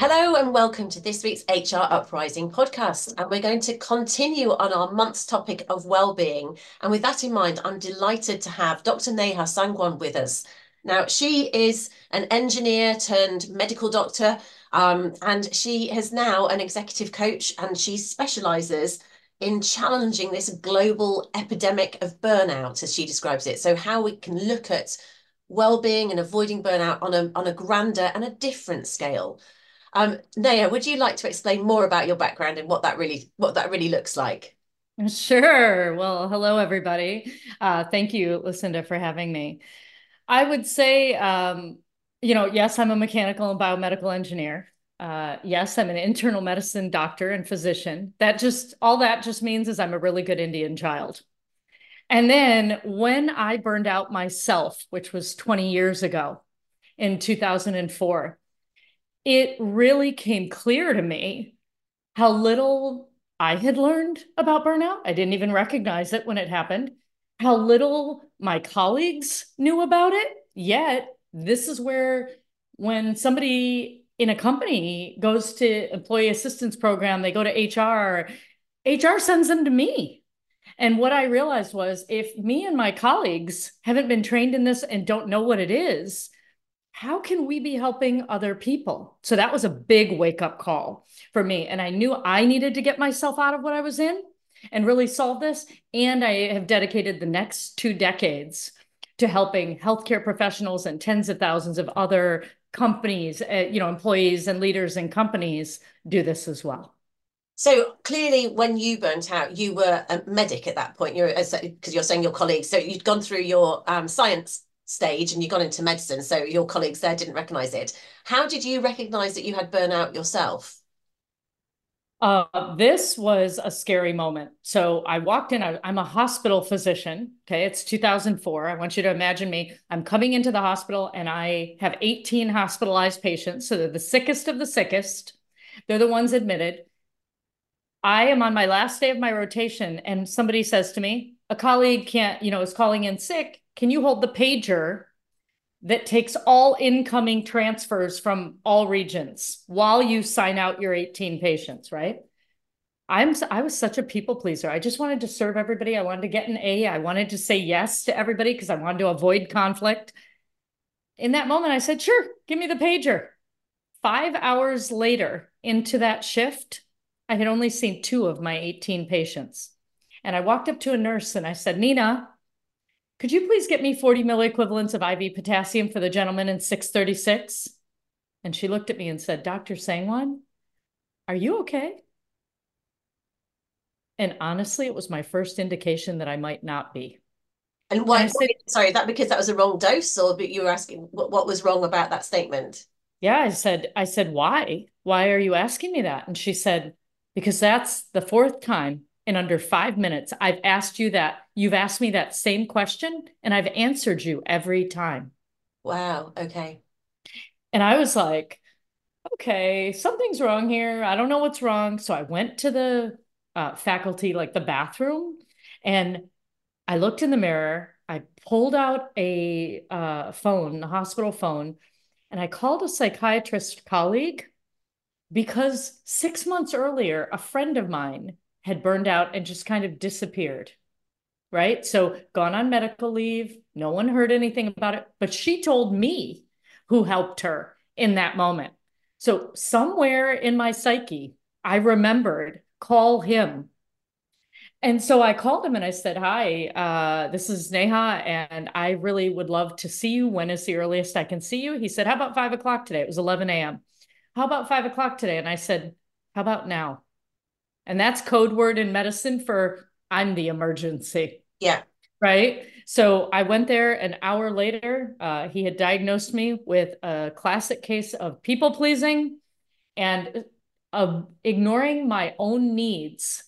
Hello and welcome to this week's HR Uprising podcast. And we're going to continue on our month's topic of well-being. And with that in mind, I'm delighted to have Dr. Neha Sangwan with us. Now, she is an engineer turned medical doctor, um, and she is now an executive coach, and she specializes in challenging this global epidemic of burnout, as she describes it. So, how we can look at well-being and avoiding burnout on a on a grander and a different scale. Um, Neha, would you like to explain more about your background and what that really what that really looks like? Sure. Well, hello everybody. Uh, thank you, Lucinda, for having me. I would say, um, you know, yes, I'm a mechanical and biomedical engineer. Uh, yes, I'm an internal medicine doctor and physician. That just all that just means is I'm a really good Indian child. And then when I burned out myself, which was 20 years ago in 2004, it really came clear to me how little I had learned about burnout. I didn't even recognize it when it happened, how little my colleagues knew about it. Yet, this is where when somebody in a company goes to employee assistance program, they go to HR, HR sends them to me. And what I realized was if me and my colleagues haven't been trained in this and don't know what it is, how can we be helping other people? So that was a big wake up call for me. And I knew I needed to get myself out of what I was in and really solve this. And I have dedicated the next two decades to helping healthcare professionals and tens of thousands of other companies, uh, you know, employees and leaders and companies do this as well. So clearly, when you burnt out, you were a medic at that point. You're because you're saying your colleagues. So you'd gone through your um, science stage and you got into medicine, so your colleagues there didn't recognize it. How did you recognize that you had burnout yourself? Uh, this was a scary moment. So I walked in, I, I'm a hospital physician. Okay. It's 2004. I want you to imagine me. I'm coming into the hospital and I have 18 hospitalized patients. So they're the sickest of the sickest. They're the ones admitted. I am on my last day of my rotation and somebody says to me, a colleague can't, you know, is calling in sick can you hold the pager that takes all incoming transfers from all regions while you sign out your 18 patients, right? I'm I was such a people pleaser. I just wanted to serve everybody. I wanted to get an A. I wanted to say yes to everybody because I wanted to avoid conflict. In that moment, I said, "Sure, give me the pager." 5 hours later into that shift, I had only seen 2 of my 18 patients. And I walked up to a nurse and I said, "Nina, could you please get me 40 milliequivalents of IV potassium for the gentleman in 636? And she looked at me and said, Dr. Sangwan, are you okay? And honestly, it was my first indication that I might not be. And why? And said, sorry, that because that was a wrong dose, or but you were asking what, what was wrong about that statement? Yeah, I said, I said, why? Why are you asking me that? And she said, because that's the fourth time in under five minutes. I've asked you that. You've asked me that same question, and I've answered you every time. Wow. Okay. And I was like, okay, something's wrong here. I don't know what's wrong. So I went to the uh, faculty, like the bathroom, and I looked in the mirror. I pulled out a uh, phone, a hospital phone, and I called a psychiatrist colleague because six months earlier, a friend of mine had burned out and just kind of disappeared. Right. So gone on medical leave. No one heard anything about it. But she told me who helped her in that moment. So somewhere in my psyche, I remembered call him. And so I called him and I said, Hi, uh, this is Neha, and I really would love to see you. When is the earliest I can see you? He said, How about five o'clock today? It was 11 a.m. How about five o'clock today? And I said, How about now? And that's code word in medicine for I'm the emergency. Yeah. Right. So I went there an hour later. Uh, he had diagnosed me with a classic case of people pleasing and of ignoring my own needs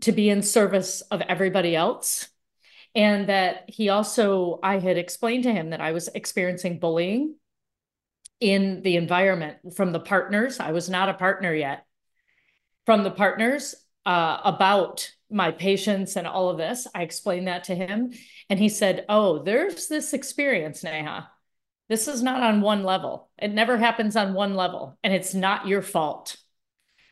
to be in service of everybody else. And that he also, I had explained to him that I was experiencing bullying in the environment from the partners. I was not a partner yet. From the partners uh, about my patients and all of this. I explained that to him. And he said, Oh, there's this experience, Neha. This is not on one level. It never happens on one level, and it's not your fault.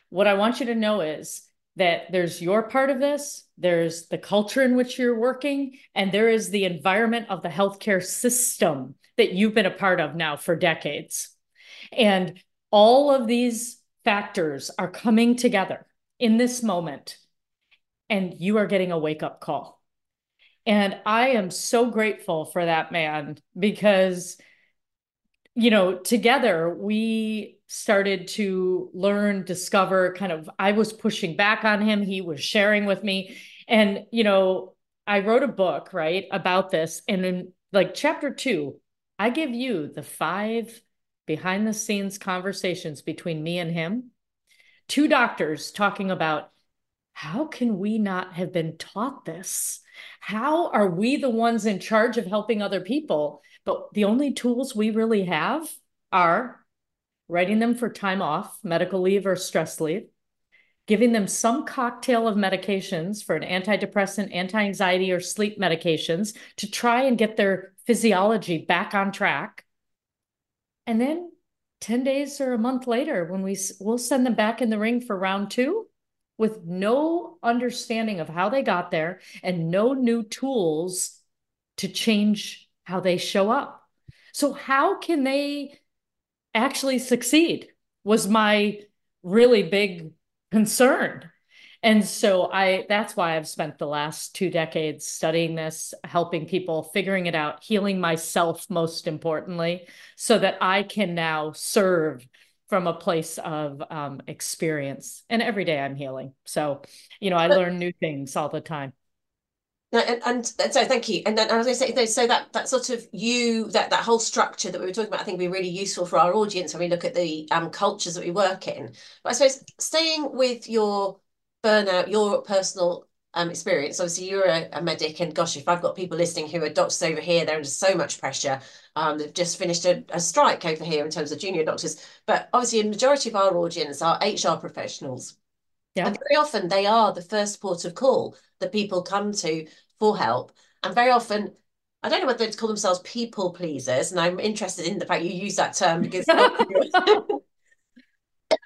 What I want you to know is that there's your part of this, there's the culture in which you're working, and there is the environment of the healthcare system that you've been a part of now for decades. And all of these factors are coming together in this moment and you are getting a wake up call. And I am so grateful for that man because, you know, together we started to learn, discover kind of, I was pushing back on him. He was sharing with me. And, you know, I wrote a book, right, about this. And in like chapter two, I give you the five behind the scenes conversations between me and him. Two doctors talking about how can we not have been taught this? How are we the ones in charge of helping other people? But the only tools we really have are writing them for time off, medical leave or stress leave, giving them some cocktail of medications for an antidepressant, anti anxiety, or sleep medications to try and get their physiology back on track. And then 10 days or a month later, when we we'll send them back in the ring for round two, with no understanding of how they got there and no new tools to change how they show up. So, how can they actually succeed? Was my really big concern. And so I that's why I've spent the last two decades studying this, helping people, figuring it out, healing myself most importantly, so that I can now serve from a place of um, experience. And every day I'm healing. So, you know, I learn new things all the time. And, and, so thank you. And then as I say, so that that sort of you that that whole structure that we were talking about, I think, would be really useful for our audience when we look at the um, cultures that we work in. But I suppose staying with your burnout, your personal um, experience. Obviously, you're a, a, medic, and gosh, if I've got people listening who are doctors over here, they're under so much pressure. Um, they've just finished a, a, strike over here in terms of junior doctors. But obviously, a majority of our audience are HR professionals. Yeah. And very often, they are the first port of call that people come to for help. And very often, I don't know whether to call themselves people pleasers, and I'm interested in the fact you use that term because.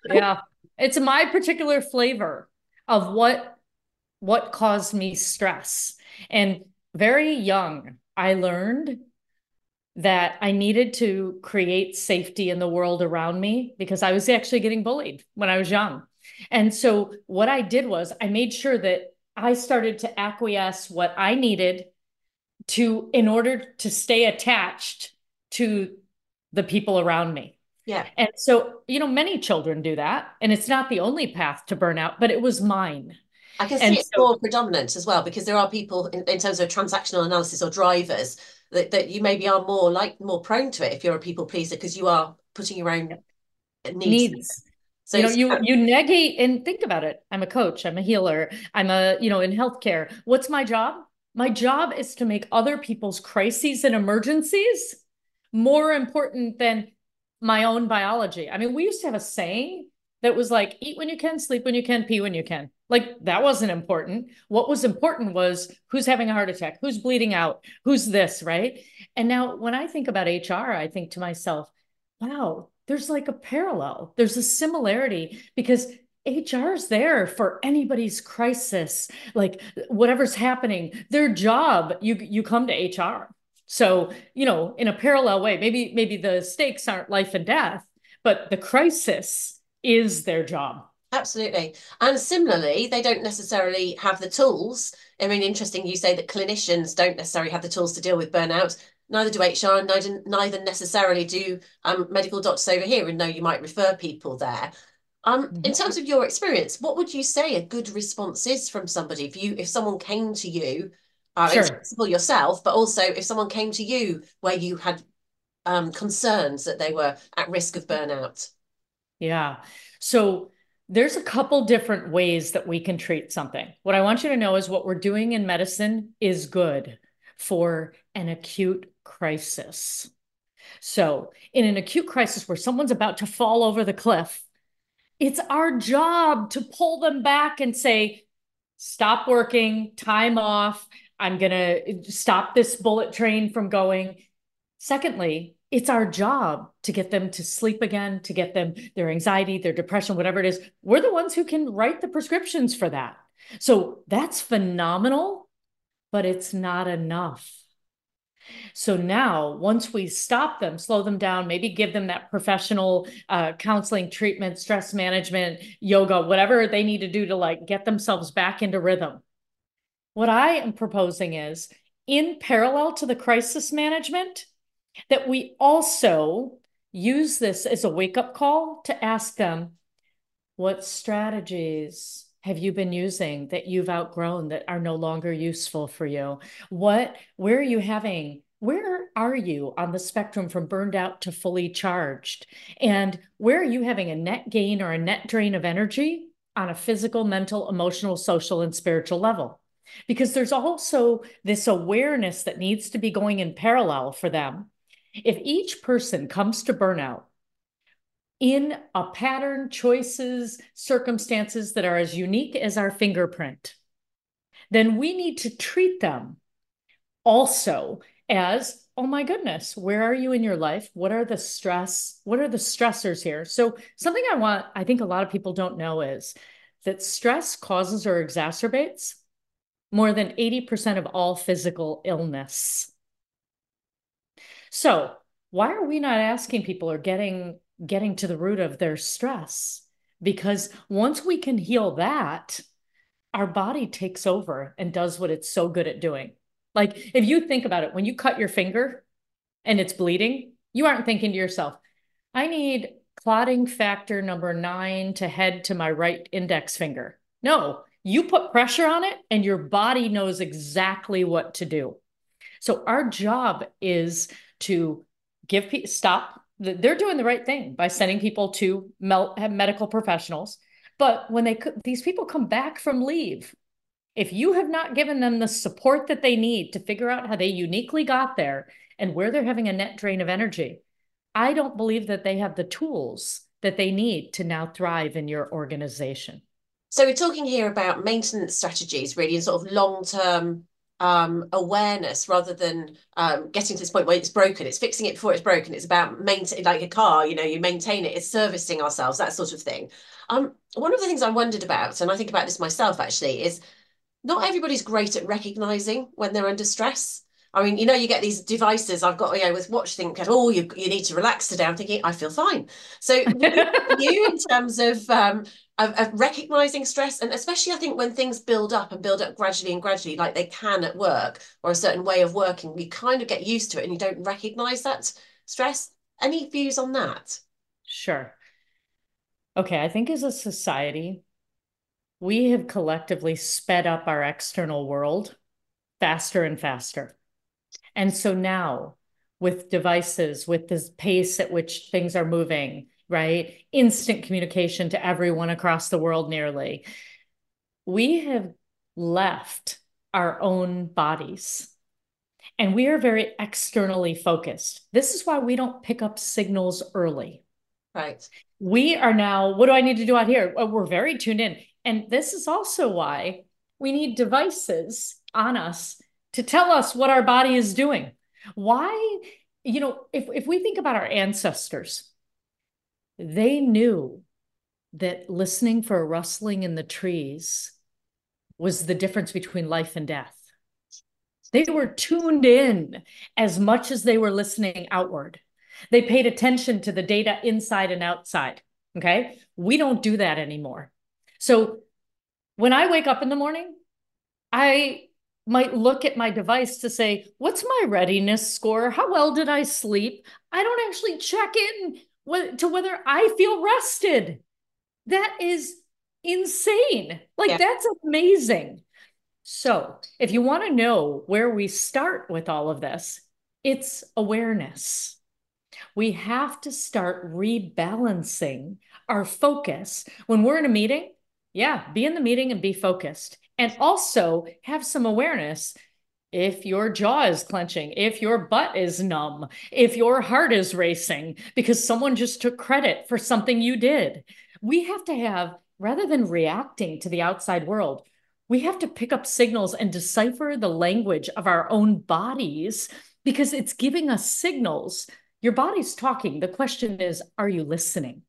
yeah, it's my particular flavor of what what caused me stress. And very young, I learned that I needed to create safety in the world around me because I was actually getting bullied when I was young. And so what I did was I made sure that I started to acquiesce what I needed to in order to stay attached to the people around me. Yeah. And so, you know, many children do that. And it's not the only path to burnout, but it was mine. I can see and it's so, more predominant as well because there are people in, in terms of transactional analysis or drivers that, that you maybe are more like more prone to it if you're a people pleaser because you are putting your own needs. needs. So you know, you you negate and think about it. I'm a coach. I'm a healer. I'm a you know in healthcare. What's my job? My job is to make other people's crises and emergencies more important than my own biology. I mean, we used to have a saying that was like eat when you can, sleep when you can, pee when you can. Like that wasn't important. What was important was who's having a heart attack, who's bleeding out, who's this, right? And now when I think about HR, I think to myself, wow, there's like a parallel. There's a similarity because HR is there for anybody's crisis, like whatever's happening, their job, you you come to HR. So, you know, in a parallel way, maybe maybe the stakes aren't life and death, but the crisis is their job. Absolutely. And similarly, they don't necessarily have the tools. I mean, interesting you say that clinicians don't necessarily have the tools to deal with burnout. Neither do HR, neither, neither necessarily do um, medical doctors over here. And no, you might refer people there. Um, in mm-hmm. terms of your experience, what would you say a good response is from somebody if you if someone came to you uh, sure. yourself, but also if someone came to you where you had um, concerns that they were at risk of burnout? Yeah. So there's a couple different ways that we can treat something. What I want you to know is what we're doing in medicine is good for an acute crisis. So, in an acute crisis where someone's about to fall over the cliff, it's our job to pull them back and say, stop working, time off. I'm going to stop this bullet train from going. Secondly, it's our job to get them to sleep again, to get them their anxiety, their depression, whatever it is. We're the ones who can write the prescriptions for that. So that's phenomenal, but it's not enough. So now, once we stop them, slow them down, maybe give them that professional uh, counseling, treatment, stress management, yoga, whatever they need to do to like get themselves back into rhythm. What I am proposing is in parallel to the crisis management, that we also use this as a wake up call to ask them what strategies have you been using that you've outgrown that are no longer useful for you? What, where are you having where are you on the spectrum from burned out to fully charged? And where are you having a net gain or a net drain of energy on a physical, mental, emotional, social, and spiritual level? Because there's also this awareness that needs to be going in parallel for them. If each person comes to burnout in a pattern, choices, circumstances that are as unique as our fingerprint, then we need to treat them also as oh my goodness where are you in your life what are the stress what are the stressors here so something i want i think a lot of people don't know is that stress causes or exacerbates more than 80% of all physical illness. So, why are we not asking people or getting getting to the root of their stress? Because once we can heal that, our body takes over and does what it's so good at doing. Like if you think about it, when you cut your finger and it's bleeding, you aren't thinking to yourself, I need clotting factor number 9 to head to my right index finger. No, you put pressure on it, and your body knows exactly what to do. So our job is to give people stop. They're doing the right thing by sending people to medical professionals. But when they these people come back from leave, if you have not given them the support that they need to figure out how they uniquely got there and where they're having a net drain of energy, I don't believe that they have the tools that they need to now thrive in your organization. So we're talking here about maintenance strategies, really, and sort of long-term um, awareness rather than um, getting to this point where it's broken. It's fixing it before it's broken. It's about maintaining, like a car, you know, you maintain it. It's servicing ourselves, that sort of thing. Um, one of the things I wondered about, and I think about this myself actually, is not everybody's great at recognizing when they're under stress. I mean, you know, you get these devices. I've got, you know, with watch think, oh, you, you need to relax today. I'm thinking, I feel fine. So, you, in terms of um, of, of, recognizing stress and especially i think when things build up and build up gradually and gradually like they can at work or a certain way of working you kind of get used to it and you don't recognize that stress any views on that sure okay i think as a society we have collectively sped up our external world faster and faster and so now with devices with this pace at which things are moving right? Instant communication to everyone across the world nearly. We have left our own bodies and we are very externally focused. This is why we don't pick up signals early. Right. We are now, what do I need to do out here? We're very tuned in. And this is also why we need devices on us to tell us what our body is doing. Why, you know, if, if we think about our ancestors, they knew that listening for a rustling in the trees was the difference between life and death. They were tuned in as much as they were listening outward. They paid attention to the data inside and outside. Okay. We don't do that anymore. So when I wake up in the morning, I might look at my device to say, what's my readiness score? How well did I sleep? I don't actually check in to whether I feel rested. That is insane. Like, yeah. that's amazing. So, if you want to know where we start with all of this, it's awareness. We have to start rebalancing our focus. When we're in a meeting, yeah, be in the meeting and be focused. And also have some awareness if your jaw is clenching, if your butt is numb, if your heart is racing because someone just took credit for something you did. We have to have, rather than reacting to the outside world, we have to pick up signals and decipher the language of our own bodies because it's giving us signals. Your body's talking. The question is, are you listening?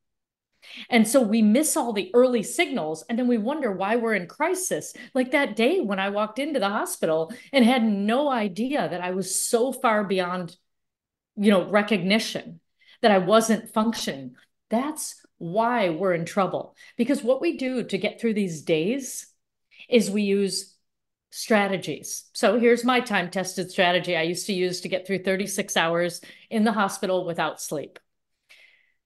And so we miss all the early signals and then we wonder why we're in crisis. Like that day when I walked into the hospital and had no idea that I was so far beyond, you know, recognition that I wasn't functioning. That's why we're in trouble. Because what we do to get through these days is we use strategies. So here's my time tested strategy I used to use to get through 36 hours in the hospital without sleep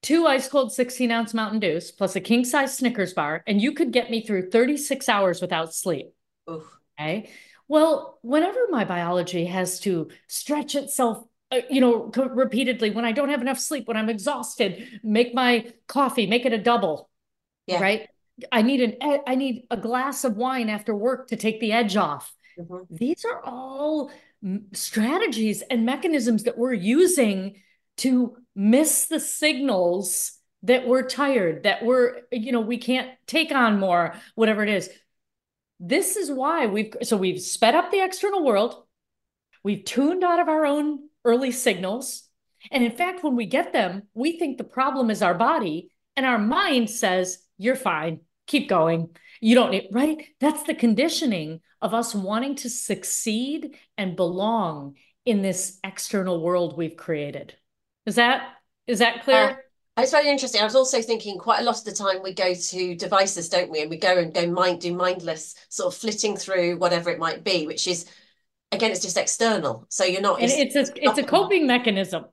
two ice cold 16 ounce Mountain Dews plus a king size Snickers bar, and you could get me through 36 hours without sleep. Oof. Okay. Well, whenever my biology has to stretch itself, uh, you know, repeatedly, when I don't have enough sleep, when I'm exhausted, make my coffee, make it a double. Yeah. Right. I need an I need a glass of wine after work to take the edge off. Mm-hmm. These are all strategies and mechanisms that we're using to miss the signals that we're tired, that we're, you know, we can't take on more, whatever it is. This is why we've, so we've sped up the external world. We've tuned out of our own early signals. And in fact, when we get them, we think the problem is our body, and our mind says, You're fine, keep going. You don't need, right? That's the conditioning of us wanting to succeed and belong in this external world we've created. Is that is that clear? Uh, it's very interesting. I was also thinking quite a lot of the time we go to devices, don't we? And we go and go mind do mindless sort of flitting through whatever it might be, which is again, it's just external. So you're not. And it's, it's a it's a coping mechanism.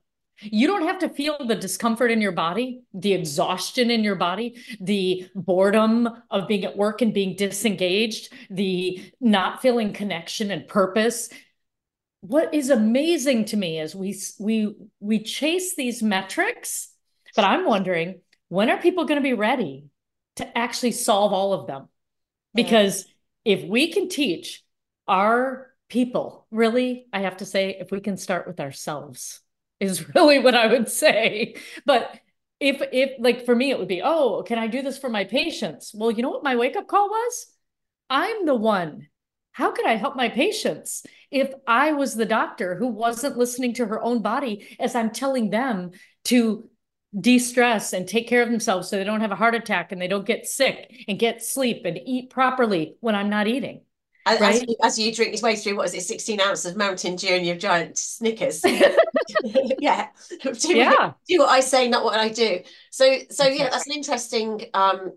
You don't have to feel the discomfort in your body, the exhaustion in your body, the boredom of being at work and being disengaged, the not feeling connection and purpose what is amazing to me is we we we chase these metrics, but I'm wondering when are people going to be ready to actually solve all of them? Because if we can teach our people, really, I have to say, if we can start with ourselves, is really what I would say. But if if like for me, it would be, oh, can I do this for my patients? Well, you know what my wake up call was? I'm the one how could I help my patients if I was the doctor who wasn't listening to her own body as I'm telling them to de-stress and take care of themselves so they don't have a heart attack and they don't get sick and get sleep and eat properly when I'm not eating. As, right? as, you, as you drink your way through, what is it, 16 ounces of Mountain Dew and your giant Snickers? yeah. Do, yeah. do what I say, not what I do. So, so yeah, that's an interesting um,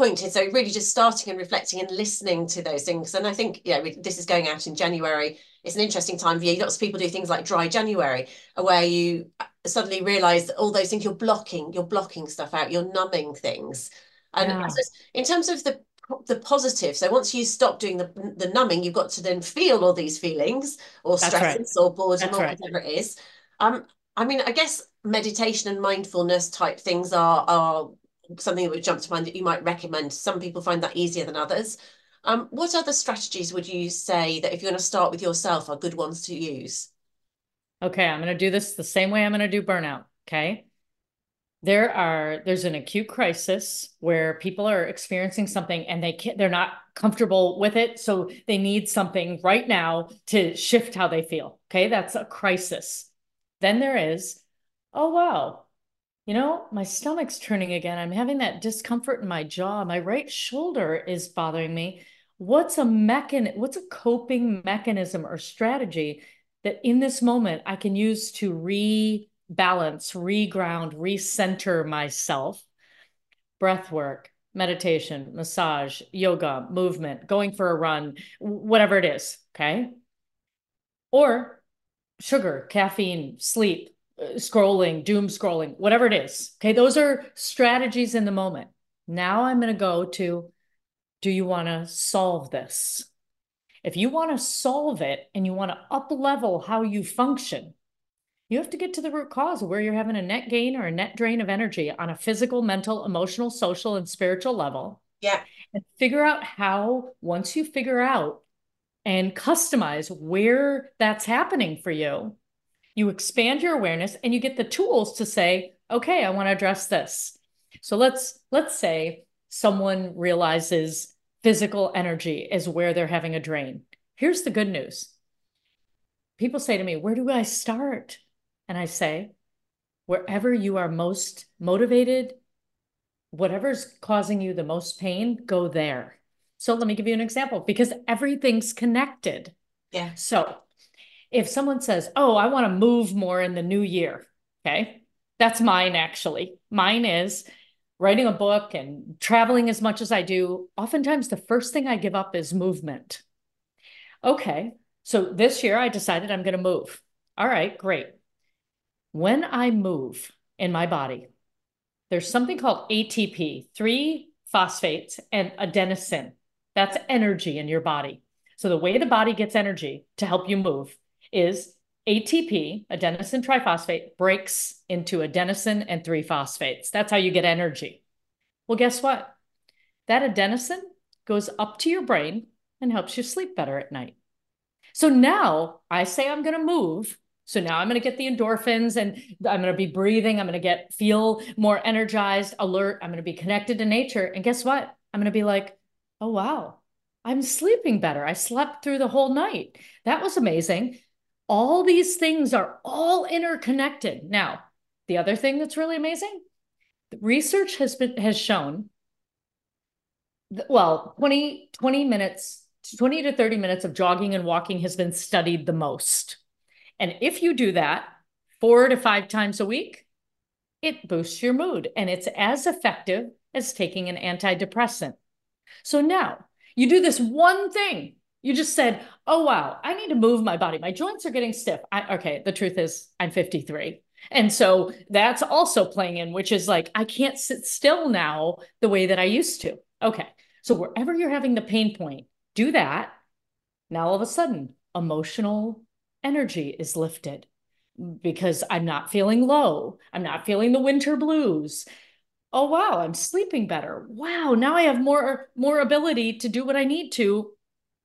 point so really just starting and reflecting and listening to those things and i think yeah we, this is going out in january it's an interesting time of year lots of people do things like dry january where you suddenly realize that all those things you're blocking you're blocking stuff out you're numbing things and yeah. in terms of the the positive so once you stop doing the the numbing you've got to then feel all these feelings or stresses right. or boredom or right. whatever it is um i mean i guess meditation and mindfulness type things are are something that would jump to mind that you might recommend? Some people find that easier than others. Um, what other strategies would you say that if you're going to start with yourself are good ones to use? Okay, I'm going to do this the same way I'm going to do burnout. Okay. There are there's an acute crisis where people are experiencing something and they can't they're not comfortable with it so they need something right now to shift how they feel okay that's a crisis then there is oh wow you know, my stomach's turning again. I'm having that discomfort in my jaw. My right shoulder is bothering me. what's a mechan what's a coping mechanism or strategy that in this moment I can use to rebalance, reground, recenter myself. Breath work, meditation, massage, yoga, movement, going for a run, whatever it is. Okay. Or sugar, caffeine, sleep, scrolling, doom scrolling, whatever it is. Okay. Those are strategies in the moment. Now I'm going to go to do you want to solve this? If you want to solve it and you want to up level how you function, you have to get to the root cause of where you're having a net gain or a net drain of energy on a physical, mental, emotional, social, and spiritual level. Yeah. And figure out how, once you figure out and customize where that's happening for you, you expand your awareness and you get the tools to say, okay, I want to address this. So let's let's say someone realizes physical energy is where they're having a drain. Here's the good news. People say to me, Where do I start? And I say, Wherever you are most motivated, whatever's causing you the most pain, go there. So let me give you an example because everything's connected. Yeah. So if someone says, Oh, I want to move more in the new year, okay, that's mine actually. Mine is writing a book and traveling as much as I do, oftentimes the first thing I give up is movement. Okay, so this year I decided I'm going to move. All right, great. When I move in my body, there's something called ATP, three phosphates, and adenosine. That's energy in your body. So the way the body gets energy to help you move is ATP, adenosine triphosphate, breaks into adenosine and three phosphates. That's how you get energy. Well, guess what? That adenosine goes up to your brain and helps you sleep better at night. So now I say I'm going to move. So now I'm going to get the endorphins and I'm going to be breathing. I'm going to get feel more energized, alert. I'm going to be connected to nature. And guess what? I'm going to be like, oh, wow, I'm sleeping better. I slept through the whole night. That was amazing all these things are all interconnected. Now, the other thing that's really amazing, research has been has shown that, well, 20, 20 minutes, 20 to 30 minutes of jogging and walking has been studied the most. And if you do that four to five times a week, it boosts your mood and it's as effective as taking an antidepressant. So now you do this one thing you just said, "Oh wow, I need to move my body. My joints are getting stiff." I, okay, the truth is, I'm 53. And so that's also playing in, which is like, I can't sit still now the way that I used to. Okay. So wherever you're having the pain point, do that. Now all of a sudden, emotional energy is lifted because I'm not feeling low. I'm not feeling the winter blues. Oh wow, I'm sleeping better. Wow, now I have more more ability to do what I need to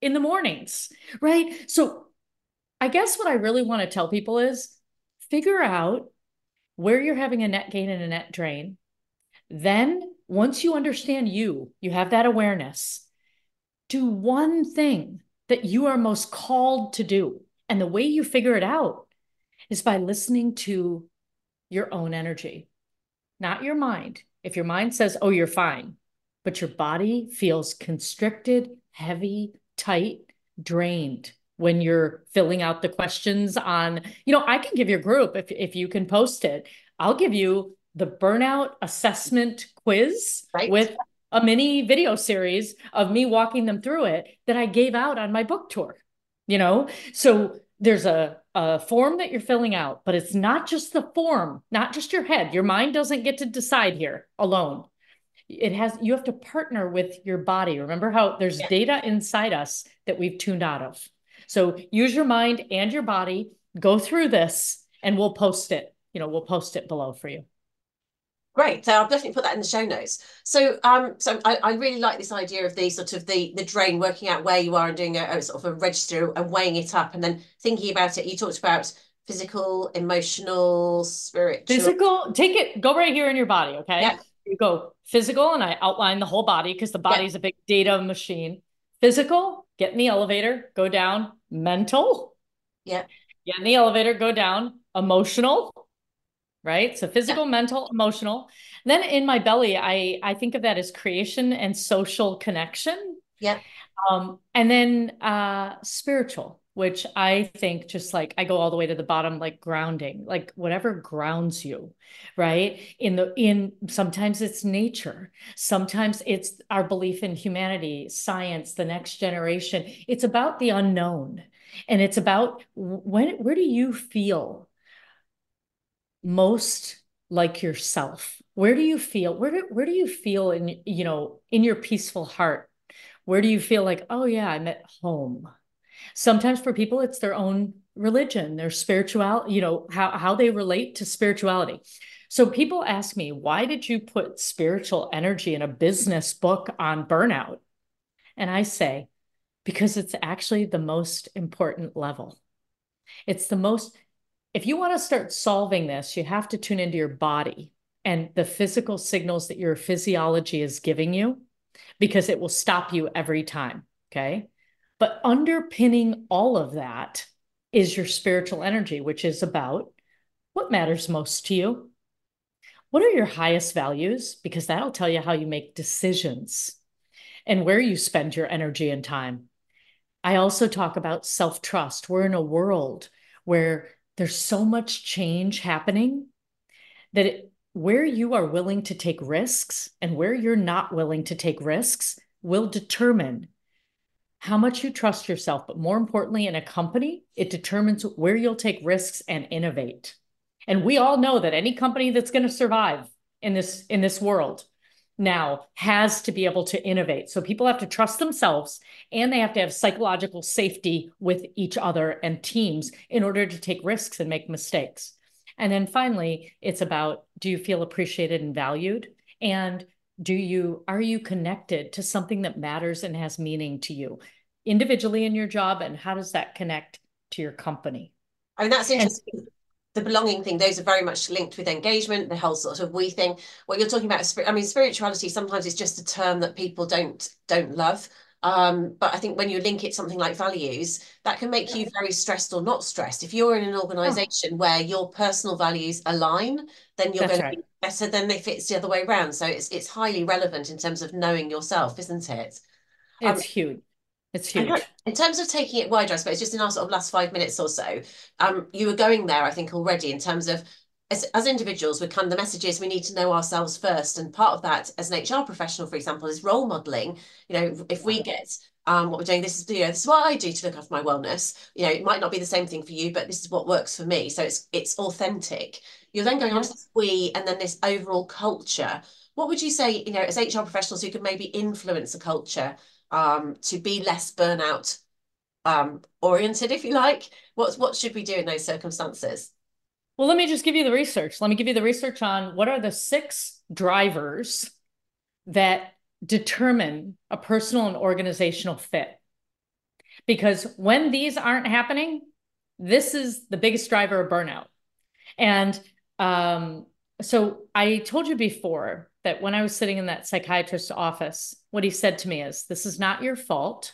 in the mornings, right? So I guess what I really want to tell people is figure out where you're having a net gain and a net drain. Then, once you understand you, you have that awareness, do one thing that you are most called to do. And the way you figure it out is by listening to your own energy, not your mind. If your mind says, oh, you're fine, but your body feels constricted, heavy, tight, drained when you're filling out the questions on, you know, I can give your group if if you can post it. I'll give you the burnout assessment quiz right. with a mini video series of me walking them through it that I gave out on my book tour. You know, so there's a, a form that you're filling out, but it's not just the form, not just your head. Your mind doesn't get to decide here alone it has you have to partner with your body remember how there's yeah. data inside us that we've tuned out of so use your mind and your body go through this and we'll post it you know we'll post it below for you Great. So I'll definitely put that in the show notes. So um, so I, I really like this idea of the sort of the the drain, working out where you are and doing a, a, sort of a register and weighing it up and then thinking about it. You talked about physical, emotional, spiritual. Physical, take it, go right here in your body, okay? Yeah you go physical, and I outline the whole body because the body is a big data machine. Physical, get in the elevator, go down. Mental, yeah, get in the elevator, go down. Emotional, right? So physical, yeah. mental, emotional. Then in my belly, I I think of that as creation and social connection. Yeah. Um, and then uh, spiritual, which I think just like I go all the way to the bottom, like grounding, like whatever grounds you, right? In the in sometimes it's nature, sometimes it's our belief in humanity, science, the next generation. It's about the unknown, and it's about when where do you feel most like yourself? Where do you feel? Where do, where do you feel in you know in your peaceful heart? Where do you feel like, oh yeah, I'm at home? Sometimes for people, it's their own religion, their spirituality, you know, how, how they relate to spirituality. So people ask me, why did you put spiritual energy in a business book on burnout? And I say, because it's actually the most important level. It's the most, if you want to start solving this, you have to tune into your body and the physical signals that your physiology is giving you because it will stop you every time. Okay. But underpinning all of that is your spiritual energy, which is about what matters most to you. What are your highest values? Because that'll tell you how you make decisions and where you spend your energy and time. I also talk about self trust. We're in a world where there's so much change happening that it, where you are willing to take risks and where you're not willing to take risks will determine how much you trust yourself, but more importantly, in a company, it determines where you'll take risks and innovate. And we all know that any company that's going to survive in this in this world now has to be able to innovate. So people have to trust themselves and they have to have psychological safety with each other and teams in order to take risks and make mistakes. And then finally, it's about do you feel appreciated and valued? And do you are you connected to something that matters and has meaning to you individually in your job? And how does that connect to your company? I mean, that's interesting. And, the belonging thing, those are very much linked with engagement, the whole sort of we thing. What you're talking about, I mean, spirituality sometimes is just a term that people don't don't love. Um, but I think when you link it something like values, that can make you very stressed or not stressed. If you're in an organization oh. where your personal values align, then you're That's going right. to be better than if it's the other way around. So it's it's highly relevant in terms of knowing yourself, isn't it? It's um, huge. It's huge. In terms of taking it wider, I suppose, just in our sort of last five minutes or so, um, you were going there, I think, already in terms of as, as individuals, we kind of the messages we need to know ourselves first. And part of that, as an HR professional, for example, is role modeling. You know, if we get um, what we're doing, this is you know, this is what I do to look after my wellness. You know, it might not be the same thing for you, but this is what works for me. So it's it's authentic. You're then going on to this we and then this overall culture. What would you say, you know, as HR professionals who could maybe influence a culture um, to be less burnout um, oriented, if you like? What what should we do in those circumstances? Well, let me just give you the research. Let me give you the research on what are the six drivers that determine a personal and organizational fit. Because when these aren't happening, this is the biggest driver of burnout. And um, so I told you before that when I was sitting in that psychiatrist's office, what he said to me is, This is not your fault.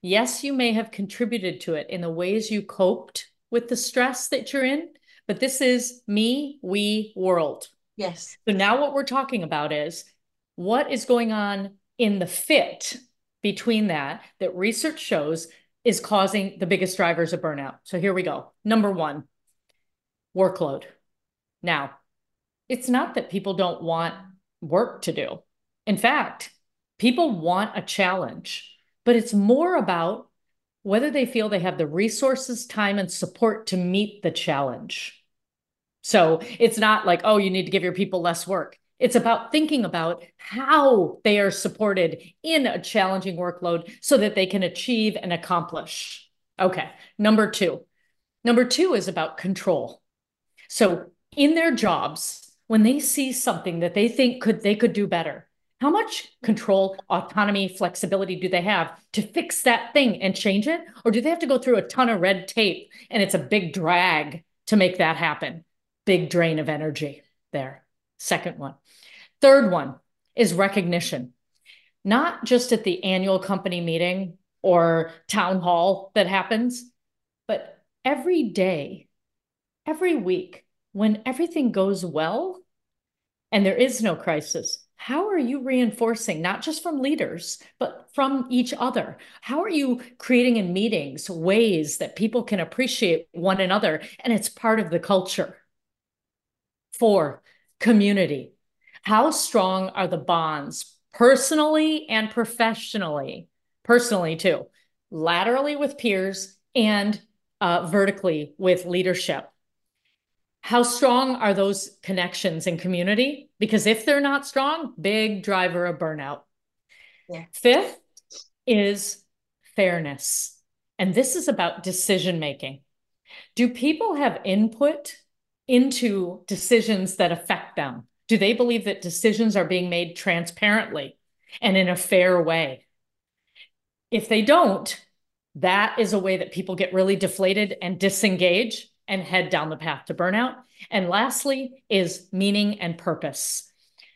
Yes, you may have contributed to it in the ways you coped with the stress that you're in, but this is me, we, world. Yes. So now what we're talking about is what is going on in the fit between that, that research shows is causing the biggest drivers of burnout. So here we go. Number one, workload. Now, it's not that people don't want work to do. In fact, people want a challenge, but it's more about whether they feel they have the resources, time, and support to meet the challenge. So it's not like, oh, you need to give your people less work. It's about thinking about how they are supported in a challenging workload so that they can achieve and accomplish. Okay, number two. Number two is about control. So in their jobs, when they see something that they think could they could do better, how much control, autonomy, flexibility do they have to fix that thing and change it? Or do they have to go through a ton of red tape and it's a big drag to make that happen? Big drain of energy there. Second one. Third one is recognition, not just at the annual company meeting or town hall that happens, but every day, every week, when everything goes well and there is no crisis, how are you reinforcing, not just from leaders, but from each other? How are you creating in meetings ways that people can appreciate one another and it's part of the culture? Four, community. How strong are the bonds personally and professionally? Personally, too, laterally with peers and uh, vertically with leadership. How strong are those connections in community? Because if they're not strong, big driver of burnout. Yeah. Fifth is fairness. And this is about decision making. Do people have input into decisions that affect them? Do they believe that decisions are being made transparently and in a fair way? If they don't, that is a way that people get really deflated and disengage and head down the path to burnout. And lastly, is meaning and purpose.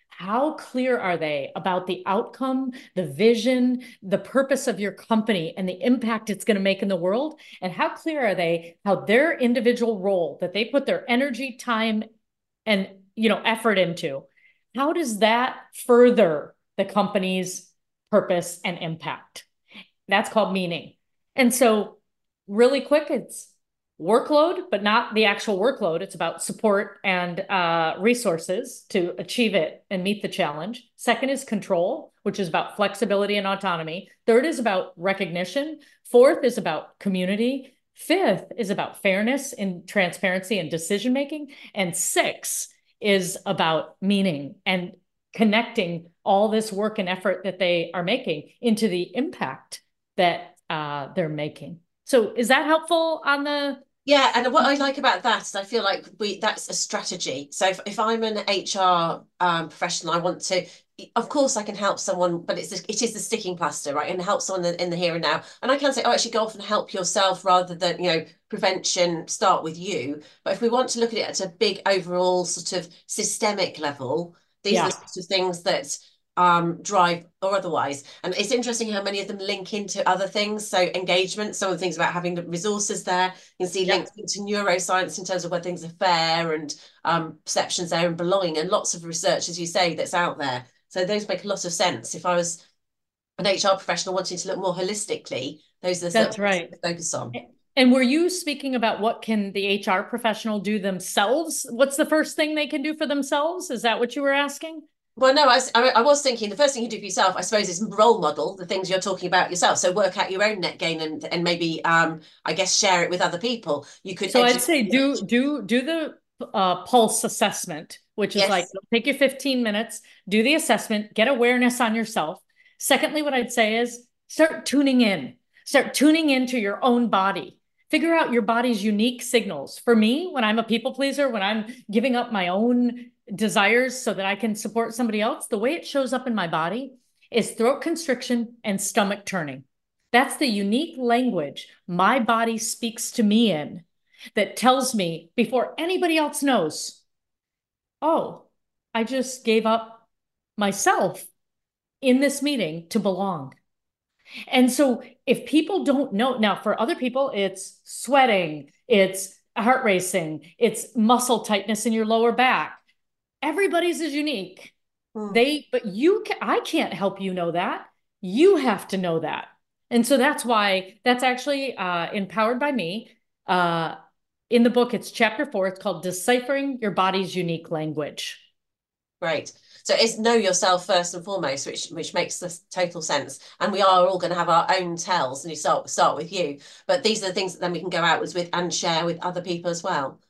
How clear are they about the outcome, the vision, the purpose of your company, and the impact it's going to make in the world? And how clear are they how their individual role that they put their energy, time, and you know effort into? How does that further the company's purpose and impact? That's called meaning. And so, really quick, it's workload, but not the actual workload. It's about support and uh, resources to achieve it and meet the challenge. Second is control, which is about flexibility and autonomy. Third is about recognition. Fourth is about community. Fifth is about fairness and transparency and decision making. And six is about meaning and connecting all this work and effort that they are making into the impact that uh, they're making. So is that helpful on the yeah, and what I like about that is I feel like we that's a strategy. So if, if I'm an HR um, professional, I want to, of course, I can help someone, but it's it is the sticking plaster, right? And help someone in the here and now. And I can say, oh, actually, go off and help yourself rather than you know prevention. Start with you. But if we want to look at it at a big overall sort of systemic level, these yeah. are the sorts of things that um, drive or otherwise. And it's interesting how many of them link into other things. So engagement, some of the things about having the resources there. You can see yep. links into neuroscience in terms of where things are fair and um, perceptions there and belonging and lots of research, as you say, that's out there. So those make a lot of sense. If I was an HR professional wanting to look more holistically, those are the that's right. To focus on. And were you speaking about what can the HR professional do themselves? What's the first thing they can do for themselves? Is that what you were asking? Well, no, I was, I was thinking the first thing you do for yourself, I suppose, is role model the things you're talking about yourself. So work out your own net gain and and maybe, um, I guess, share it with other people. You could. So I'd say do do do the uh, pulse assessment, which is yes. like take your 15 minutes, do the assessment, get awareness on yourself. Secondly, what I'd say is start tuning in, start tuning into your own body. Figure out your body's unique signals. For me, when I'm a people pleaser, when I'm giving up my own desires so that I can support somebody else, the way it shows up in my body is throat constriction and stomach turning. That's the unique language my body speaks to me in that tells me before anybody else knows, oh, I just gave up myself in this meeting to belong. And so if people don't know, now for other people, it's sweating, it's heart racing, it's muscle tightness in your lower back, everybody's is unique. Hmm. They, but you, can, I can't help you know that. You have to know that. And so that's why that's actually uh, empowered by me. Uh, in the book, it's chapter four. It's called Deciphering Your Body's Unique Language. Right. So it's know yourself first and foremost, which which makes the total sense. And we are all going to have our own tells, and you start start with you. But these are the things that then we can go outwards with and share with other people as well.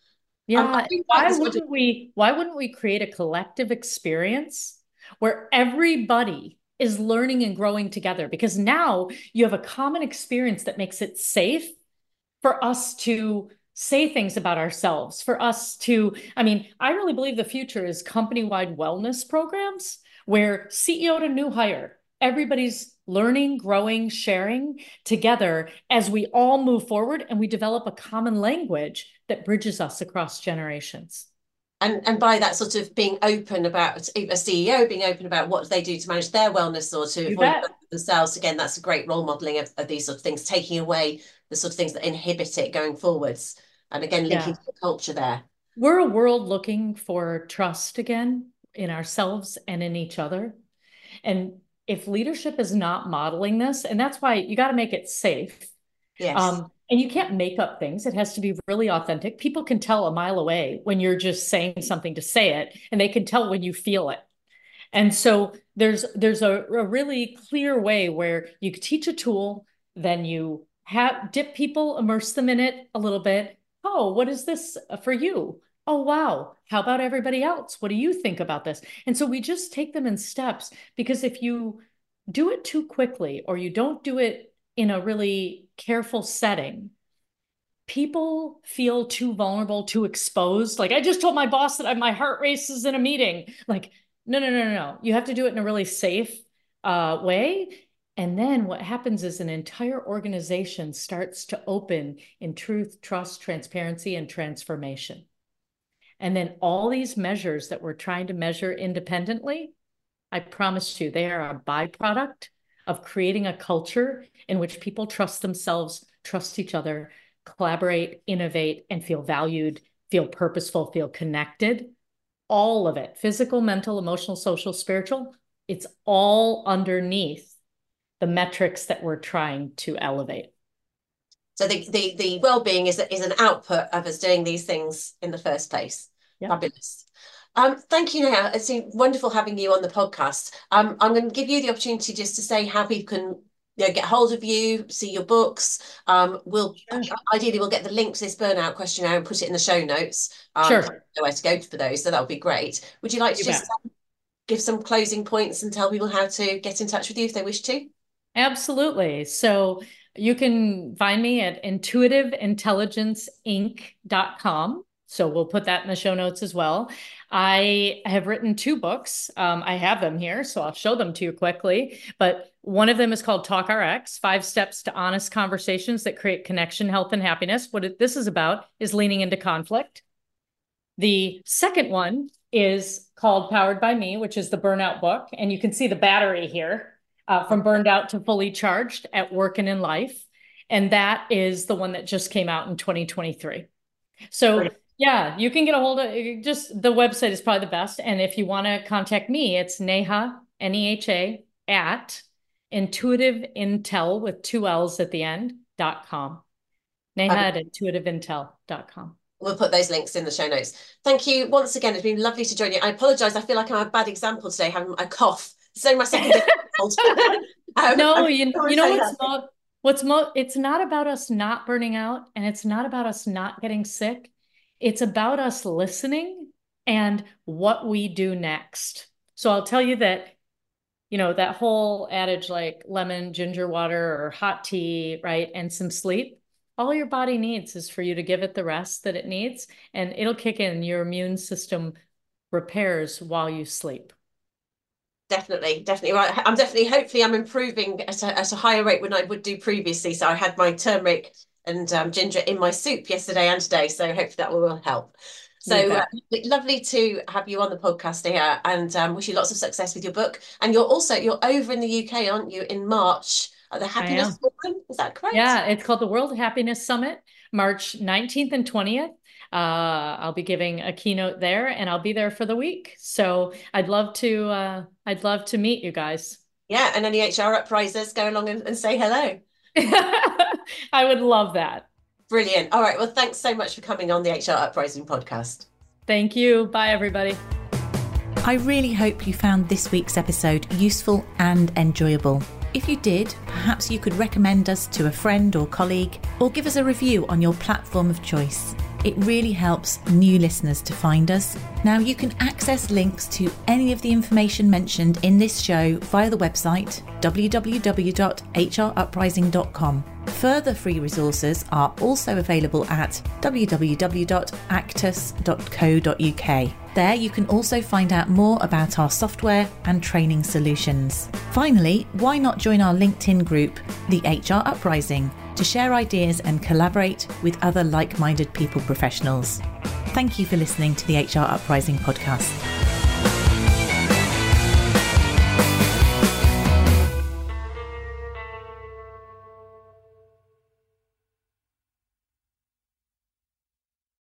Yeah, um, why wouldn't we why wouldn't we create a collective experience where everybody is learning and growing together? Because now you have a common experience that makes it safe for us to say things about ourselves, for us to I mean, I really believe the future is company-wide wellness programs where CEO to new hire, everybody's learning, growing, sharing together as we all move forward and we develop a common language that bridges us across generations. And, and by that sort of being open about a CEO being open about what they do to manage their wellness or to themselves again that's a great role modeling of, of, these sort of things taking away the sort of things that inhibit it going forwards and again linking yeah. to the culture there we're a world looking for trust again in ourselves and in each other. And if leadership is not modeling this, and that's why you got to make it safe. Yes. Um, and you can't make up things. It has to be really authentic. People can tell a mile away when you're just saying something to say it, and they can tell when you feel it. And so there's there's a, a really clear way where you teach a tool, then you have dip people, immerse them in it a little bit. Oh, what is this for you? Oh, wow. How about everybody else? What do you think about this? And so we just take them in steps because if you do it too quickly or you don't do it in a really careful setting, people feel too vulnerable, too exposed. Like I just told my boss that my heart races in a meeting. Like, no, no, no, no, no. You have to do it in a really safe uh, way. And then what happens is an entire organization starts to open in truth, trust, transparency, and transformation. And then all these measures that we're trying to measure independently, I promise you, they are a byproduct of creating a culture in which people trust themselves, trust each other, collaborate, innovate, and feel valued, feel purposeful, feel connected. All of it physical, mental, emotional, social, spiritual it's all underneath the metrics that we're trying to elevate. So the the, the well-being is is an output of us doing these things in the first place. Yep. Fabulous. Um, thank you, Neha. It's been wonderful having you on the podcast. Um, I'm going to give you the opportunity just to say how people can you know, get hold of you, see your books. Um, we'll sure. ideally we'll get the link to this burnout questionnaire and put it in the show notes. Um, sure. Know where to go for those, so that would be great. Would you like to you just give some closing points and tell people how to get in touch with you if they wish to? Absolutely. So you can find me at intuitiveintelligenceinc.com. So we'll put that in the show notes as well. I have written two books. Um, I have them here, so I'll show them to you quickly. But one of them is called Talk RX Five Steps to Honest Conversations That Create Connection, Health, and Happiness. What it, this is about is leaning into conflict. The second one is called Powered by Me, which is the burnout book. And you can see the battery here uh, from burned out to fully charged at work and in life. And that is the one that just came out in 2023. So, Great. yeah, you can get a hold of just the website is probably the best. And if you want to contact me, it's Neha, N E H A, at intuitive intel with two L's at the end dot com. Neha okay. at intuitiveintel.com. We'll put those links in the show notes. Thank you once again. It's been lovely to join you. I apologise. I feel like I'm a bad example today, having a cough. It's only my second um, no, you, you know what's mo- what's mo- it's not about us not burning out and it's not about us not getting sick. It's about us listening and what we do next. So I'll tell you that you know that whole adage like lemon ginger water or hot tea right and some sleep all your body needs is for you to give it the rest that it needs and it'll kick in your immune system repairs while you sleep definitely definitely right i'm definitely hopefully i'm improving at a, at a higher rate than i would do previously so i had my turmeric and um, ginger in my soup yesterday and today so hopefully that will help so uh, lovely to have you on the podcast here and um, wish you lots of success with your book and you're also you're over in the uk aren't you in march at the Happiness Forum. Is that correct? Yeah, it's called the World Happiness Summit, March 19th and 20th. Uh, I'll be giving a keynote there, and I'll be there for the week. So I'd love to. Uh, I'd love to meet you guys. Yeah, and any HR uprisers, go along and, and say hello. I would love that. Brilliant. All right. Well, thanks so much for coming on the HR Uprising podcast. Thank you. Bye, everybody. I really hope you found this week's episode useful and enjoyable. If you did, perhaps you could recommend us to a friend or colleague, or give us a review on your platform of choice. It really helps new listeners to find us. Now, you can access links to any of the information mentioned in this show via the website www.hruprising.com. Further free resources are also available at www.actus.co.uk. There you can also find out more about our software and training solutions. Finally, why not join our LinkedIn group, the HR Uprising, to share ideas and collaborate with other like minded people professionals? Thank you for listening to the HR Uprising podcast.